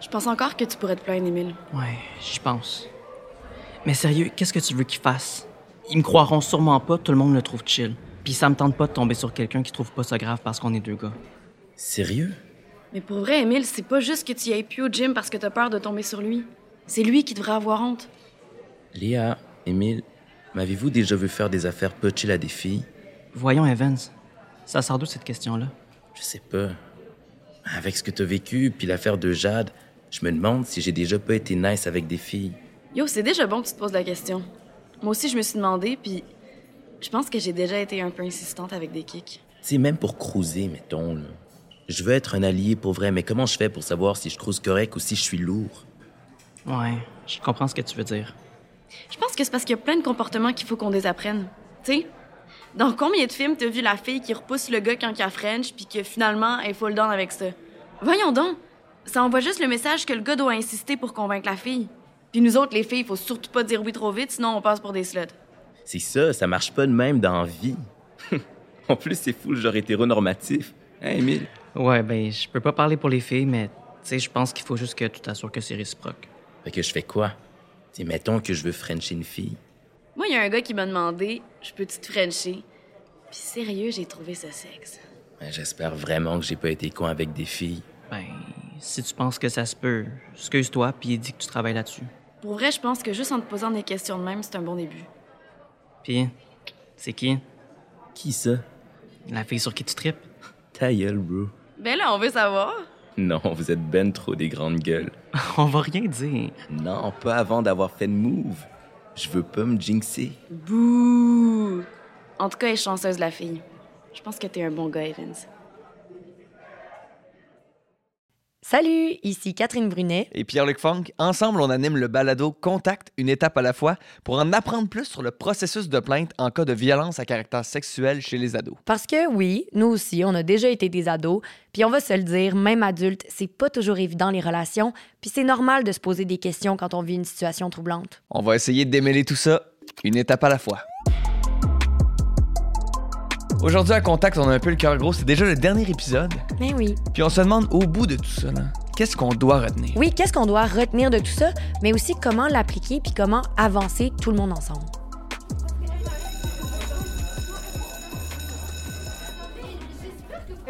Je pense encore que tu pourrais te plaindre, Émile. Ouais, j'y pense. Mais sérieux, qu'est-ce que tu veux qu'ils fassent? Ils me croiront sûrement pas, tout le monde le trouve chill. Puis ça me tente pas de tomber sur quelqu'un qui trouve pas ça grave parce qu'on est deux gars. Sérieux? Mais pour vrai, Émile, c'est pas juste que tu y ailles plus au gym parce que t'as peur de tomber sur lui. C'est lui qui devrait avoir honte. Léa, Émile, m'avez-vous déjà vu faire des affaires pas chill à des filles? Voyons, Evans. Ça sort d'où cette question-là? Je sais pas. Avec ce que t'as vécu, puis l'affaire de Jade, je me demande si j'ai déjà pas été nice avec des filles. Yo, c'est déjà bon que tu te poses la question. Moi aussi, je me suis demandé, puis je pense que j'ai déjà été un peu insistante avec des kicks. Tu sais, même pour cruiser, mettons, là. Je veux être un allié pour vrai, mais comment je fais pour savoir si je cruise correct ou si je suis lourd? Ouais, je comprends ce que tu veux dire. Je pense que c'est parce qu'il y a plein de comportements qu'il faut qu'on désapprenne. Tu sais, dans combien de films t'as vu la fille qui repousse le gars quand il a French, puis que finalement, elle est full down avec ça? Voyons donc! Ça envoie juste le message que le gars doit insister pour convaincre la fille. Puis nous autres, les filles, faut surtout pas dire oui trop vite, sinon on passe pour des sluts. C'est ça, ça marche pas de même dans la vie. en plus, c'est fou le genre hétéronormatif. Hein, Émile? Ouais, ben, je peux pas parler pour les filles, mais tu sais, je pense qu'il faut juste que tu t'assures que c'est réciproque. Fait que je fais quoi? Tu sais, mettons que je veux frencher une fille. Moi, il y a un gars qui m'a demandé Je peux-tu te frencher? Puis sérieux, j'ai trouvé ça sexe. Ben, J'espère vraiment que j'ai pas été con avec des filles. Ben, si tu penses que ça se peut, excuse-toi, puis dis que tu travailles là-dessus. Pour vrai, je pense que juste en te posant des questions de même, c'est un bon début. Puis, c'est qui? Qui ça? La fille sur qui tu tripes? Ta gueule, bro. Ben là, on veut savoir. Non, vous êtes ben trop des grandes gueules. On va rien dire. Non, pas avant d'avoir fait de move. Je veux pas me jinxer. Bouh! En tout cas, elle est chanceuse, la fille. Je pense que t'es un bon gars, Evans. Salut, ici Catherine Brunet. et Pierre-Luc Funk. Ensemble, on anime le balado Contact, une étape à la fois, pour en apprendre plus sur le processus de plainte en cas de violence à caractère sexuel chez les ados. Parce que oui, nous aussi, on a déjà été des ados, puis on va se le dire, même adulte, c'est pas toujours évident les relations, puis c'est normal de se poser des questions quand on vit une situation troublante. On va essayer de démêler tout ça, une étape à la fois. Aujourd'hui à Contact, on a un peu le cœur gros, c'est déjà le dernier épisode, Mais oui. puis on se demande au bout de tout ça, là, qu'est-ce qu'on doit retenir? Oui, qu'est-ce qu'on doit retenir de tout ça, mais aussi comment l'appliquer puis comment avancer tout le monde ensemble.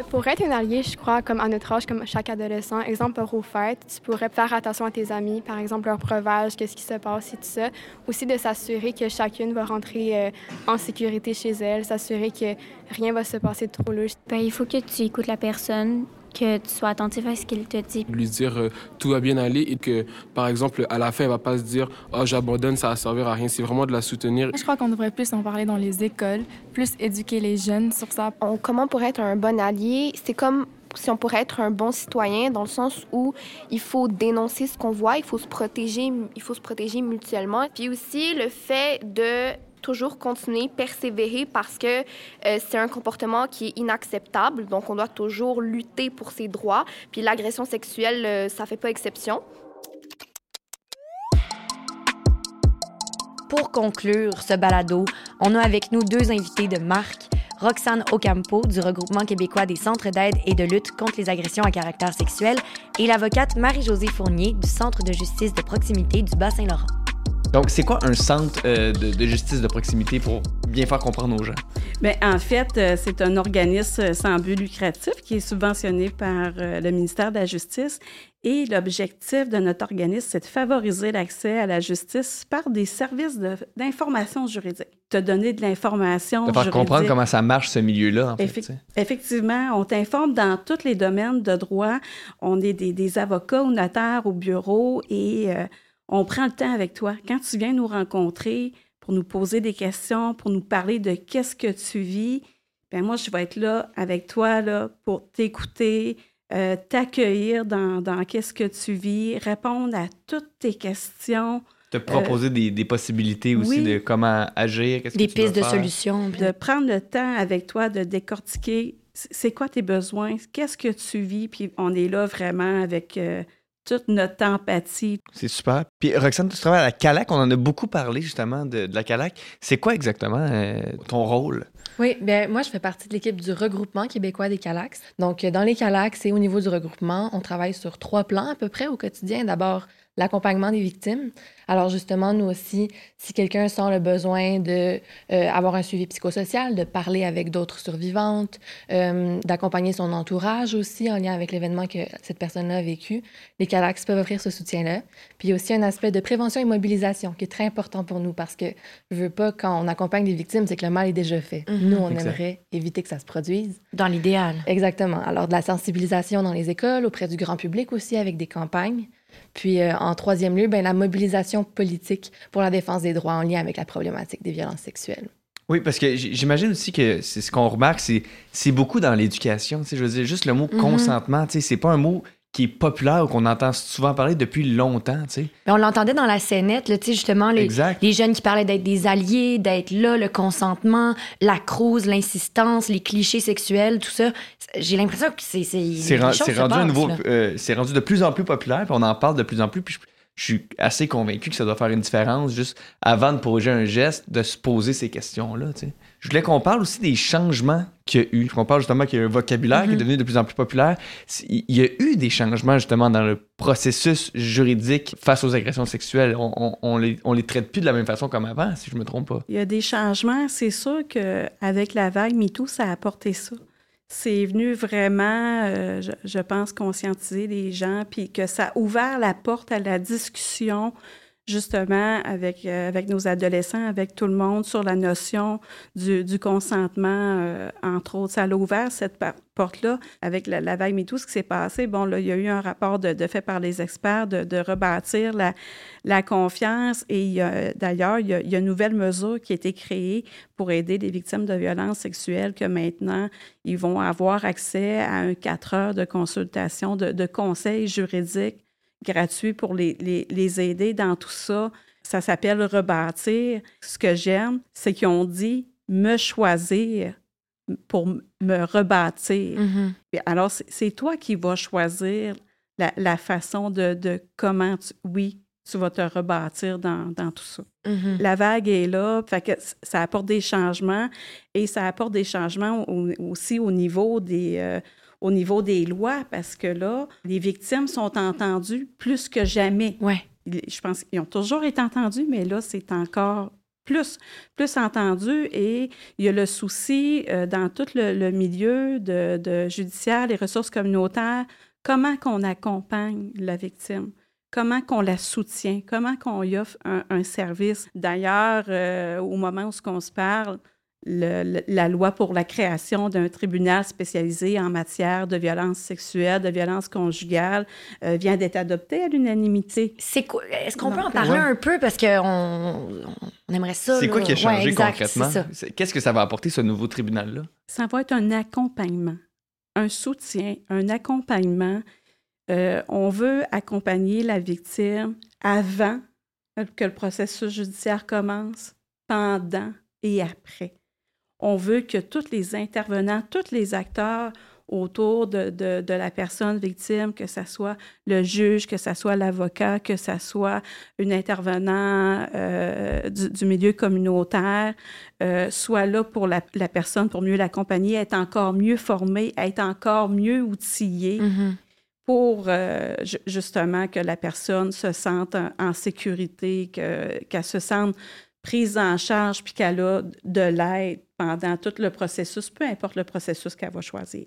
Pour être un allié, je crois, comme à notre âge, comme chaque adolescent, exemple aux fêtes, tu pourrais faire attention à tes amis, par exemple leur breuvage, qu'est-ce qui se passe et tout ça. Aussi de s'assurer que chacune va rentrer euh, en sécurité chez elle, s'assurer que rien va se passer de trop louche. Ben, il faut que tu écoutes la personne, que tu sois attentif à ce qu'il te dit. lui dire euh, tout va bien aller et que, par exemple, à la fin, elle va pas se dire oh j'abandonne, ça va servir à rien. C'est vraiment de la soutenir. Je crois qu'on devrait plus en parler dans les écoles, plus éduquer les jeunes sur ça. On- comment pour être un bon allié, c'est comme si on pourrait être un bon citoyen dans le sens où il faut dénoncer ce qu'on voit, il faut se protéger, il faut se protéger mutuellement. Puis aussi le fait de toujours continuer, persévérer parce que euh, c'est un comportement qui est inacceptable. Donc on doit toujours lutter pour ses droits. Puis l'agression sexuelle, euh, ça fait pas exception. Pour conclure ce balado, on a avec nous deux invités de marque. Roxane Ocampo du regroupement québécois des centres d'aide et de lutte contre les agressions à caractère sexuel et l'avocate Marie-Josée Fournier du Centre de justice de proximité du Bas-Saint-Laurent. Donc, c'est quoi un centre euh, de, de justice de proximité pour bien faire comprendre aux gens? Bien, en fait, euh, c'est un organisme sans but lucratif qui est subventionné par euh, le ministère de la Justice. Et l'objectif de notre organisme, c'est de favoriser l'accès à la justice par des services de- d'information juridique. Te donner de l'information De faire juridique. comprendre comment ça marche, ce milieu-là, en fait. Effectivement, on t'informe dans tous les domaines de droit. On est des, des avocats ou notaires au bureau et on prend le temps avec toi. Quand tu viens nous rencontrer pour nous poser des questions, pour nous parler de qu'est-ce que tu vis, ben moi, je vais être là avec toi là, pour t'écouter, euh, t'accueillir dans, dans qu'est-ce que tu vis, répondre à toutes tes questions. Te proposer des, des possibilités aussi oui. de comment agir, qu'est-ce Des que tu pistes de faire. solutions. puis- de prendre le temps avec toi de décortiquer c'est quoi tes besoins, qu'est-ce que tu vis, puis on est là vraiment avec euh, toute notre empathie. C'est super. Puis Roxane, tu travailles à la CALAC. On en a beaucoup parlé justement de, de la CALAC. C'est quoi exactement euh, ton rôle? Oui, bien moi, je fais partie de l'équipe du regroupement québécois des CALAX. Donc, dans les CALAX et au niveau du regroupement, on travaille sur trois plans à peu près au quotidien. D'abord, l'accompagnement des victimes. Alors justement, nous aussi, si quelqu'un sent le besoin de euh, avoir un suivi psychosocial, de parler avec d'autres survivantes, euh, d'accompagner son entourage aussi en lien avec l'événement que cette personne-là a vécu, les CALAX peuvent offrir ce soutien-là. Puis il y a aussi un aspect de prévention et mobilisation qui est très important pour nous parce que je veux pas quand on accompagne des victimes, c'est que le mal est déjà fait. Mhm. Nous, on Exact. aimerait éviter que ça se produise. Dans l'idéal. Exactement. Alors de la sensibilisation dans les écoles, auprès du grand public aussi avec des campagnes. Puis euh, en troisième lieu, ben, la mobilisation politique pour la défense des droits en lien avec la problématique des violences sexuelles. Oui, parce que j'imagine aussi que c'est ce qu'on remarque, c'est beaucoup dans l'éducation. Je veux dire, juste le mot Mhm. consentement, tu sais, c'est pas un mot qui est populaire ou qu'on entend souvent parler depuis longtemps. tu sais. Mais on l'entendait dans la scénette, tu sais, justement, les, les jeunes qui parlaient d'être des alliés, d'être là, le consentement, la crouse, l'insistance, les clichés sexuels, tout ça. J'ai l'impression que c'est. C'est rendu, un nouveau, euh, rendu de plus en plus populaire, puis on en parle de plus en plus. Puis je, je suis assez convaincu que ça doit faire une différence juste avant de poser un geste, de se poser ces questions-là. tu sais. Je voulais qu'on parle aussi des changements qu'il y a eu. On parle justement qu'il y a un vocabulaire qui est Mhm. devenu de plus en plus populaire. Il y a eu des changements justement dans le processus juridique face aux agressions sexuelles. On, on, on les, on les traite plus de la même façon comme avant, si je me trompe pas. Il y a des changements. C'est sûr qu'avec la vague MeToo, ça a apporté ça. C'est venu vraiment, euh, je, je pense, conscientiser les gens, puis que ça a ouvert la porte à la discussion, justement, avec, euh, avec nos adolescents, avec tout le monde, sur la notion du, consentement, euh, entre autres. Ça a ouvert cette porte-là avec la, la vague MeToo. Ce qui s'est passé, bon, là, il y a eu un rapport de, fait par les experts de, rebâtir la, confiance. Et d'ailleurs, il y, a, il y a une nouvelle mesure qui a été créée pour aider les victimes de violences sexuelles que maintenant, ils vont avoir accès à un quatre heures de consultation, de, de conseils juridiques gratuits pour les, les, les aider dans tout ça. Ça s'appelle rebâtir. Ce que j'aime, c'est qu'ils ont dit me choisir pour me rebâtir. Mhm. Puis Alors, c'est- toi qui vas choisir la, la façon de, de comment, tu, oui, tu vas te rebâtir dans, dans tout ça. Mhm. La vague est là, fait que ça apporte des changements et ça apporte des changements au- aussi au niveau des, euh, au niveau des lois parce que là, les victimes sont entendues plus que jamais. Ouais. Je pense qu'ils ont toujours été entendus, mais là, c'est encore plus, plus entendu et il y a le souci euh, dans tout le, le milieu de, de judiciaire, les ressources communautaires, comment qu'on accompagne la victime, comment qu'on la soutient, comment qu'on y offre un, un service. D'ailleurs, euh, au moment où on se parle, le- la loi pour la création d'un tribunal spécialisé en matière de violences sexuelles, de violences conjugales, euh, vient d'être adoptée à l'unanimité. C'est quoi? Est-ce qu'on peut en parler ouais. un peu? Parce qu'on on aimerait ça? C'est quoi qui a changé Ouais, exact, concrètement? Qu'est-ce que ça va apporter, ce nouveau tribunal-là? Ça va être un accompagnement, un soutien, un accompagnement. Euh, on veut accompagner la victime avant que le processus judiciaire commence, pendant et après. On veut que tous les intervenants, tous les acteurs autour de, de- de la personne victime, que ce soit le juge, que ce soit l'avocat, que ce soit un intervenant euh, du, du milieu communautaire, euh, soit là pour la, la personne, pour mieux l'accompagner, être encore mieux formé, être encore mieux outillé Mhm. pour euh, ju- justement que la personne se sente en, sécurité, que- qu'elle se sente prise en charge, puis qu'elle a de l'aide pendant tout le processus, peu importe le processus qu'elle va choisir.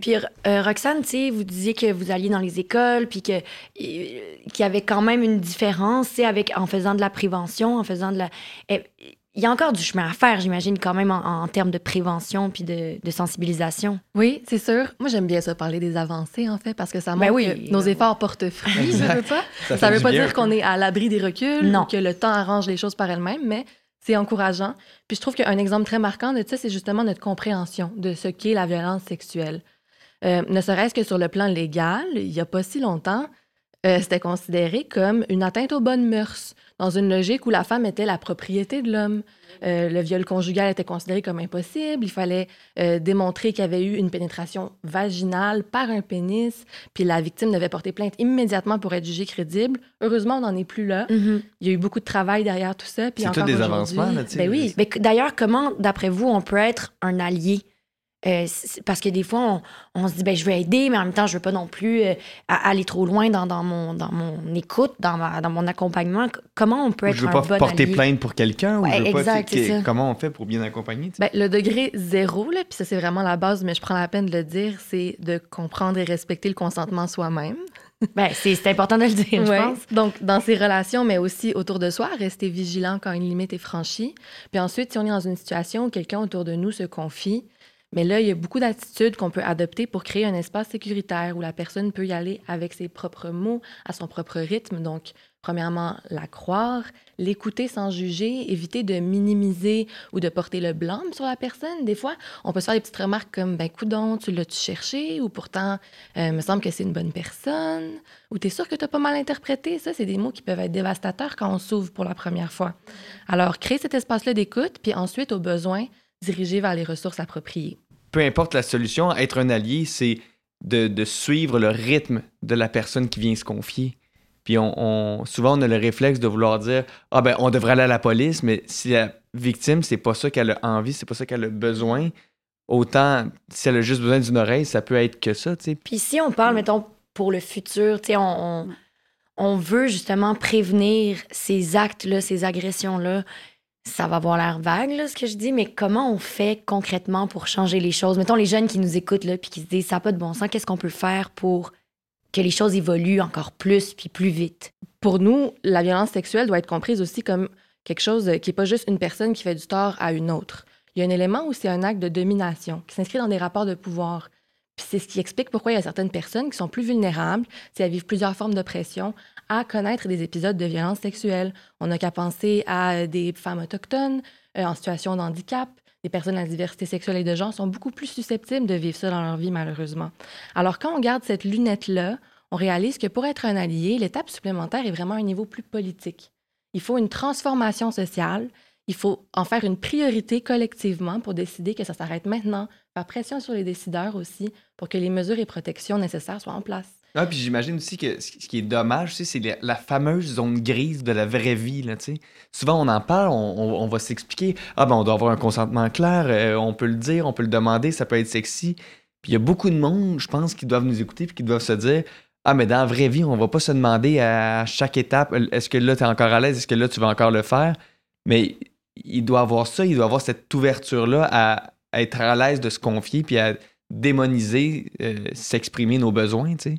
Puis euh, Roxane, vous disiez que vous alliez dans les écoles, puis euh, qu'il y avait quand même une différence, avec en faisant de la prévention, en faisant de la. Il y a encore du chemin à faire, j'imagine, quand même en, en termes de prévention puis de, de sensibilisation. Oui, c'est sûr. Moi, j'aime bien ça parler des avancées, en fait, parce que ça Ben montre oui. que nos efforts portent fruit, je Exact. veux pas. Ça fait veut pas bien dire qu'on est à l'abri des reculs Non. ou que le temps arrange les choses par elle-même, mais c'est encourageant. Puis je trouve qu'un exemple très marquant de ça, c'est justement notre compréhension de ce qu'est la violence sexuelle. Euh, ne serait-ce que sur le plan légal, il n'y a pas si longtemps, euh, c'était considéré comme une atteinte aux bonnes mœurs, dans une logique où la femme était la propriété de l'homme. Euh, le viol conjugal était considéré comme impossible. Il fallait euh, démontrer qu'il y avait eu une pénétration vaginale par un pénis, puis la victime devait porter plainte immédiatement pour être jugée crédible. Heureusement, on n'en est plus là. Mm-hmm. Il y a eu beaucoup de travail derrière tout ça. Puis C'est encore tout des avancements, là. Ben oui. Mais que- d'ailleurs, comment, d'après vous, on peut être un allié? Euh, parce que des fois, on, on se dit, ben, je veux aider, mais en même temps, je veux pas non plus euh, aller trop loin dans, dans mon, dans mon écoute, dans, ma- dans mon accompagnement. Comment on peut Ou être je veux un pas bon porter allié? plainte pour quelqu'un. ou Ouais, je veux pas, exact, c'est ça. Comment on fait pour bien accompagner? Ben, le degré zéro, là, puis ça, c'est vraiment la base, mais je prends la peine de le dire, c'est de comprendre et respecter le consentement soi-même. Ben, c'est c'est important de le dire, je Ouais. pense. Donc, dans ses relations, mais aussi autour de soi, rester vigilant quand une limite est franchie. Puis ensuite, si on est dans une situation où quelqu'un autour de nous se confie, mais là, il y a beaucoup d'attitudes qu'on peut adopter pour créer un espace sécuritaire où la personne peut y aller avec ses propres mots, à son propre rythme. Donc, premièrement, la croire, l'écouter sans juger, éviter de minimiser ou de porter le blâme sur la personne. Des fois, on peut se faire des petites remarques comme ben coudon, tu l'as-tu cherché? Ou pourtant, euh, me semble que c'est une bonne personne ou t'es sûr que t'as pas mal interprété? Ça, c'est des mots qui peuvent être dévastateurs quand on s'ouvre pour la première fois. Alors, créer cet espace-là d'écoute, puis ensuite, au besoin, diriger vers les ressources appropriées. Peu importe la solution, être un allié, c'est de, suivre le rythme de la personne qui vient se confier. Puis on, souvent, on a le réflexe de vouloir dire Ah ben, on devrait aller à la police, mais si la victime, c'est pas ça qu'elle a envie, c'est pas ça qu'elle a besoin, autant si elle a juste besoin d'une oreille, ça peut être que ça. Puis si on parle, mettons, pour le futur, on, on veut justement prévenir ces actes-là, ces agressions-là. Ça va avoir l'air vague, ce que je dis, mais comment on fait concrètement pour changer les choses? Mettons les jeunes qui nous écoutent, là, puis qui se disent, ça n'a pas de bon sens, qu'est-ce qu'on peut faire pour que les choses évoluent encore plus, puis plus vite? Pour nous, la violence sexuelle doit être comprise aussi comme quelque chose qui n'est pas juste une personne qui fait du tort à une autre. Il y a un élément où c'est un acte de domination qui s'inscrit dans des rapports de pouvoir. Puis c'est ce qui explique pourquoi il y a certaines personnes qui sont plus vulnérables, si elles vivent plusieurs formes d'oppression, à connaître des épisodes de violence sexuelle. On n'a qu'à penser à des femmes autochtones euh, en situation de handicap. Les personnes à diversité sexuelle et de genre sont beaucoup plus susceptibles de vivre ça dans leur vie, malheureusement. Alors, quand on garde cette lunette-là, on réalise que pour être un allié, l'étape supplémentaire est vraiment un niveau plus politique. Il faut une transformation sociale. Il faut en faire une priorité collectivement pour décider que ça s'arrête maintenant, faire pression sur les décideurs aussi pour que les mesures et protections nécessaires soient en place. Ah, puis j'imagine aussi que ce qui est dommage, tu sais, c'est la, fameuse zone grise de la vraie vie. Là, tu sais. Souvent, on en parle, on, on- va s'expliquer. Ah, ben, on doit avoir un consentement clair, euh, on peut le dire, on peut le demander, ça peut être sexy. Puis il y a beaucoup de monde, je pense, qui doivent nous écouter puis qui doivent se dire Ah, mais dans la vraie vie, on va pas se demander à chaque étape est-ce que là, tu es encore à l'aise, est-ce que là, tu vas encore le faire? Mais il doit avoir ça, il doit avoir cette ouverture-là à, à être à l'aise de se confier puis à démoniser, euh, s'exprimer nos besoins, tu sais.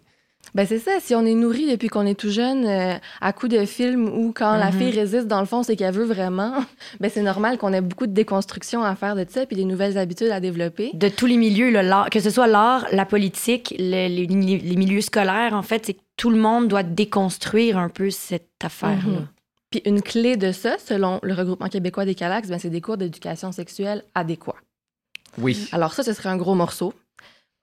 Ben c'est ça, si on est nourri depuis qu'on est tout jeune euh, à coups de films où quand la Mhm. fille résiste dans le fond c'est qu'elle veut vraiment, ben c'est normal qu'on ait beaucoup de déconstruction à faire de ça puis des nouvelles habitudes à développer. De tous les milieux, là, que ce soit l'art, la politique, le- les, les milieux scolaires, en fait, c'est que tout le monde doit déconstruire un peu cette affaire-là. Mhm. Puis une clé de ça, selon le regroupement québécois des Calax, ben c'est des cours d'éducation sexuelle adéquats. Oui. Alors ça, ce serait un gros morceau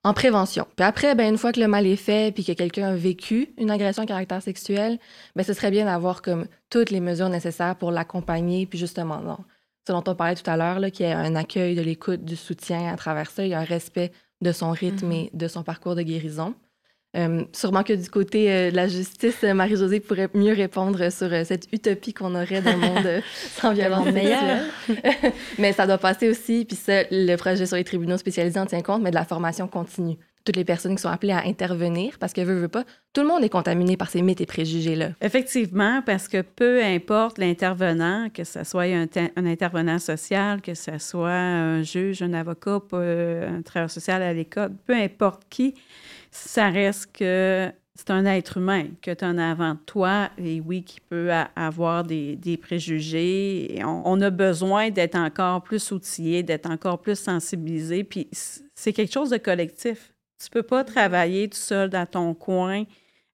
en prévention. Puis après, ben, une fois que le mal est fait puis que quelqu'un a vécu une agression à caractère sexuel, ben, ce serait bien d'avoir comme toutes les mesures nécessaires pour l'accompagner. Puis justement, non, ce dont on parlait tout à l'heure, qu'il y ait un accueil, de l'écoute, du soutien à travers ça, il y a un respect de son rythme et de son parcours de guérison. Euh, sûrement que du côté euh, de la justice, euh, Marie-Josée pourrait mieux répondre sur euh, cette utopie qu'on aurait d'un monde sans violence monde meilleur. sexuelle. mais ça doit passer aussi, puis ça, le projet sur les tribunaux spécialisés en tient compte, mais de la formation continue. Toutes les personnes qui sont appelées à intervenir, parce que veut, veut pas, tout le monde est contaminé par ces mythes et préjugés-là. Effectivement, parce que peu importe l'intervenant, que ce soit un, te- un intervenant social, que ce soit un juge, un avocat, un travailleur social à l'école, peu importe qui, ça reste que c'est un être humain que tu en as avant toi et oui, qui peut avoir des, des préjugés. On, on a besoin d'être encore plus outillé, d'être encore plus sensibilisé. Puis c'est quelque chose de collectif. Tu peux pas travailler tout seul dans ton coin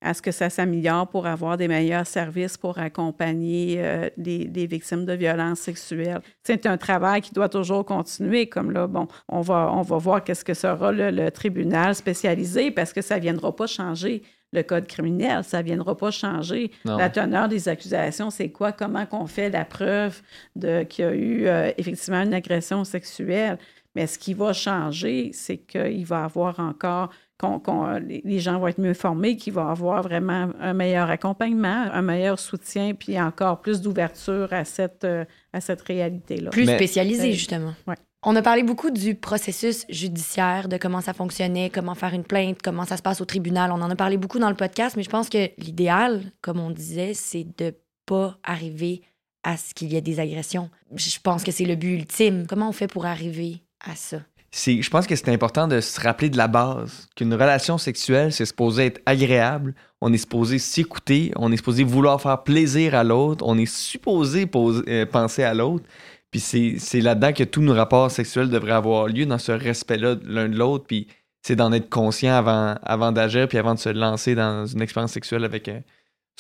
à ce que ça s'améliore pour avoir des meilleurs services pour accompagner euh, les, les victimes de violences sexuelles. C'est un travail qui doit toujours continuer, comme là, bon, on va, on va voir qu'est-ce que sera le, le tribunal spécialisé parce que ça ne viendra pas changer le code criminel. Ça ne viendra pas changer Non. la teneur des accusations. C'est quoi? Comment qu'on fait la preuve de, qu'il y a eu euh, effectivement une agression sexuelle? Mais ce qui va changer, c'est qu'il va y avoir encore, qu'on, qu'on- les les gens vont être mieux formés, qu'il va y avoir vraiment un meilleur accompagnement, un meilleur soutien, puis encore plus d'ouverture à cette, euh, à cette réalité-là. Plus spécialisé, justement. Ouais. On a parlé beaucoup du processus judiciaire, de comment ça fonctionnait, comment faire une plainte, comment ça se passe au tribunal. On en a parlé beaucoup dans le podcast, mais je pense que l'idéal, comme on disait, c'est de pas arriver à ce qu'il y ait des agressions. Je pense que c'est le but ultime. Comment on fait pour arriver à je pense que c'est important de se rappeler de la base, qu'une relation sexuelle, c'est supposé être agréable, on est supposé s'écouter, on est supposé vouloir faire plaisir à l'autre, on est supposé euh, penser à l'autre. Puis c'est, là-dedans que tous nos rapports sexuels devraient avoir lieu, dans ce respect-là l'un de l'autre, puis c'est d'en être conscient avant, avant d'agir, puis avant de se lancer dans une expérience sexuelle avec euh,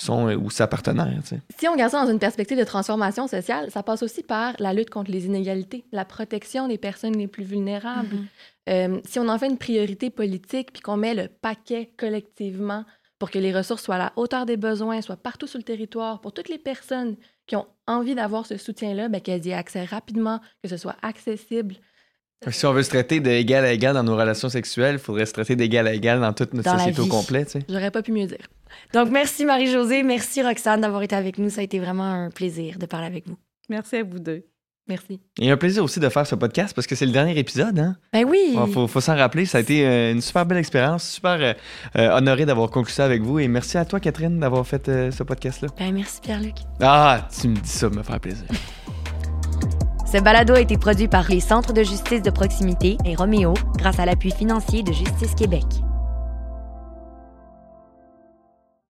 son euh, ou sa partenaire. tu sais. Si on regarde ça dans une perspective de transformation sociale, ça passe aussi par la lutte contre les inégalités, la protection des personnes les plus vulnérables. Euh, si on en fait une priorité politique, puis qu'on met le paquet collectivement pour que les ressources soient à la hauteur des besoins, soient partout sur le territoire, pour toutes les personnes qui ont envie d'avoir ce soutien-là, ben, qu'elles y aient accès rapidement, que ce soit accessible. Si on veut se traiter d'égal à égal dans nos relations sexuelles, il faudrait se traiter d'égal à égal dans toute notre Dans société au complet. tu sais. J'aurais pas pu mieux dire. Donc, merci Marie-Josée, merci Roxane d'avoir été avec nous. Ça a été vraiment un plaisir de parler avec vous. Merci à vous deux. Merci. Et un plaisir aussi de faire ce podcast parce que c'est le dernier épisode. Hein? Ben oui! Il faut, faut s'en rappeler. Ça a été euh, une super belle expérience. Super euh, euh, honoré d'avoir conclu ça avec vous. Et merci à toi, Catherine, d'avoir fait euh, ce podcast-là. Ben, merci Pierre-Luc. Ah, tu me dis ça, me faire plaisir. Ce balado a été produit par les Centres de justice de proximité et Roméo grâce à l'appui financier de Justice Québec.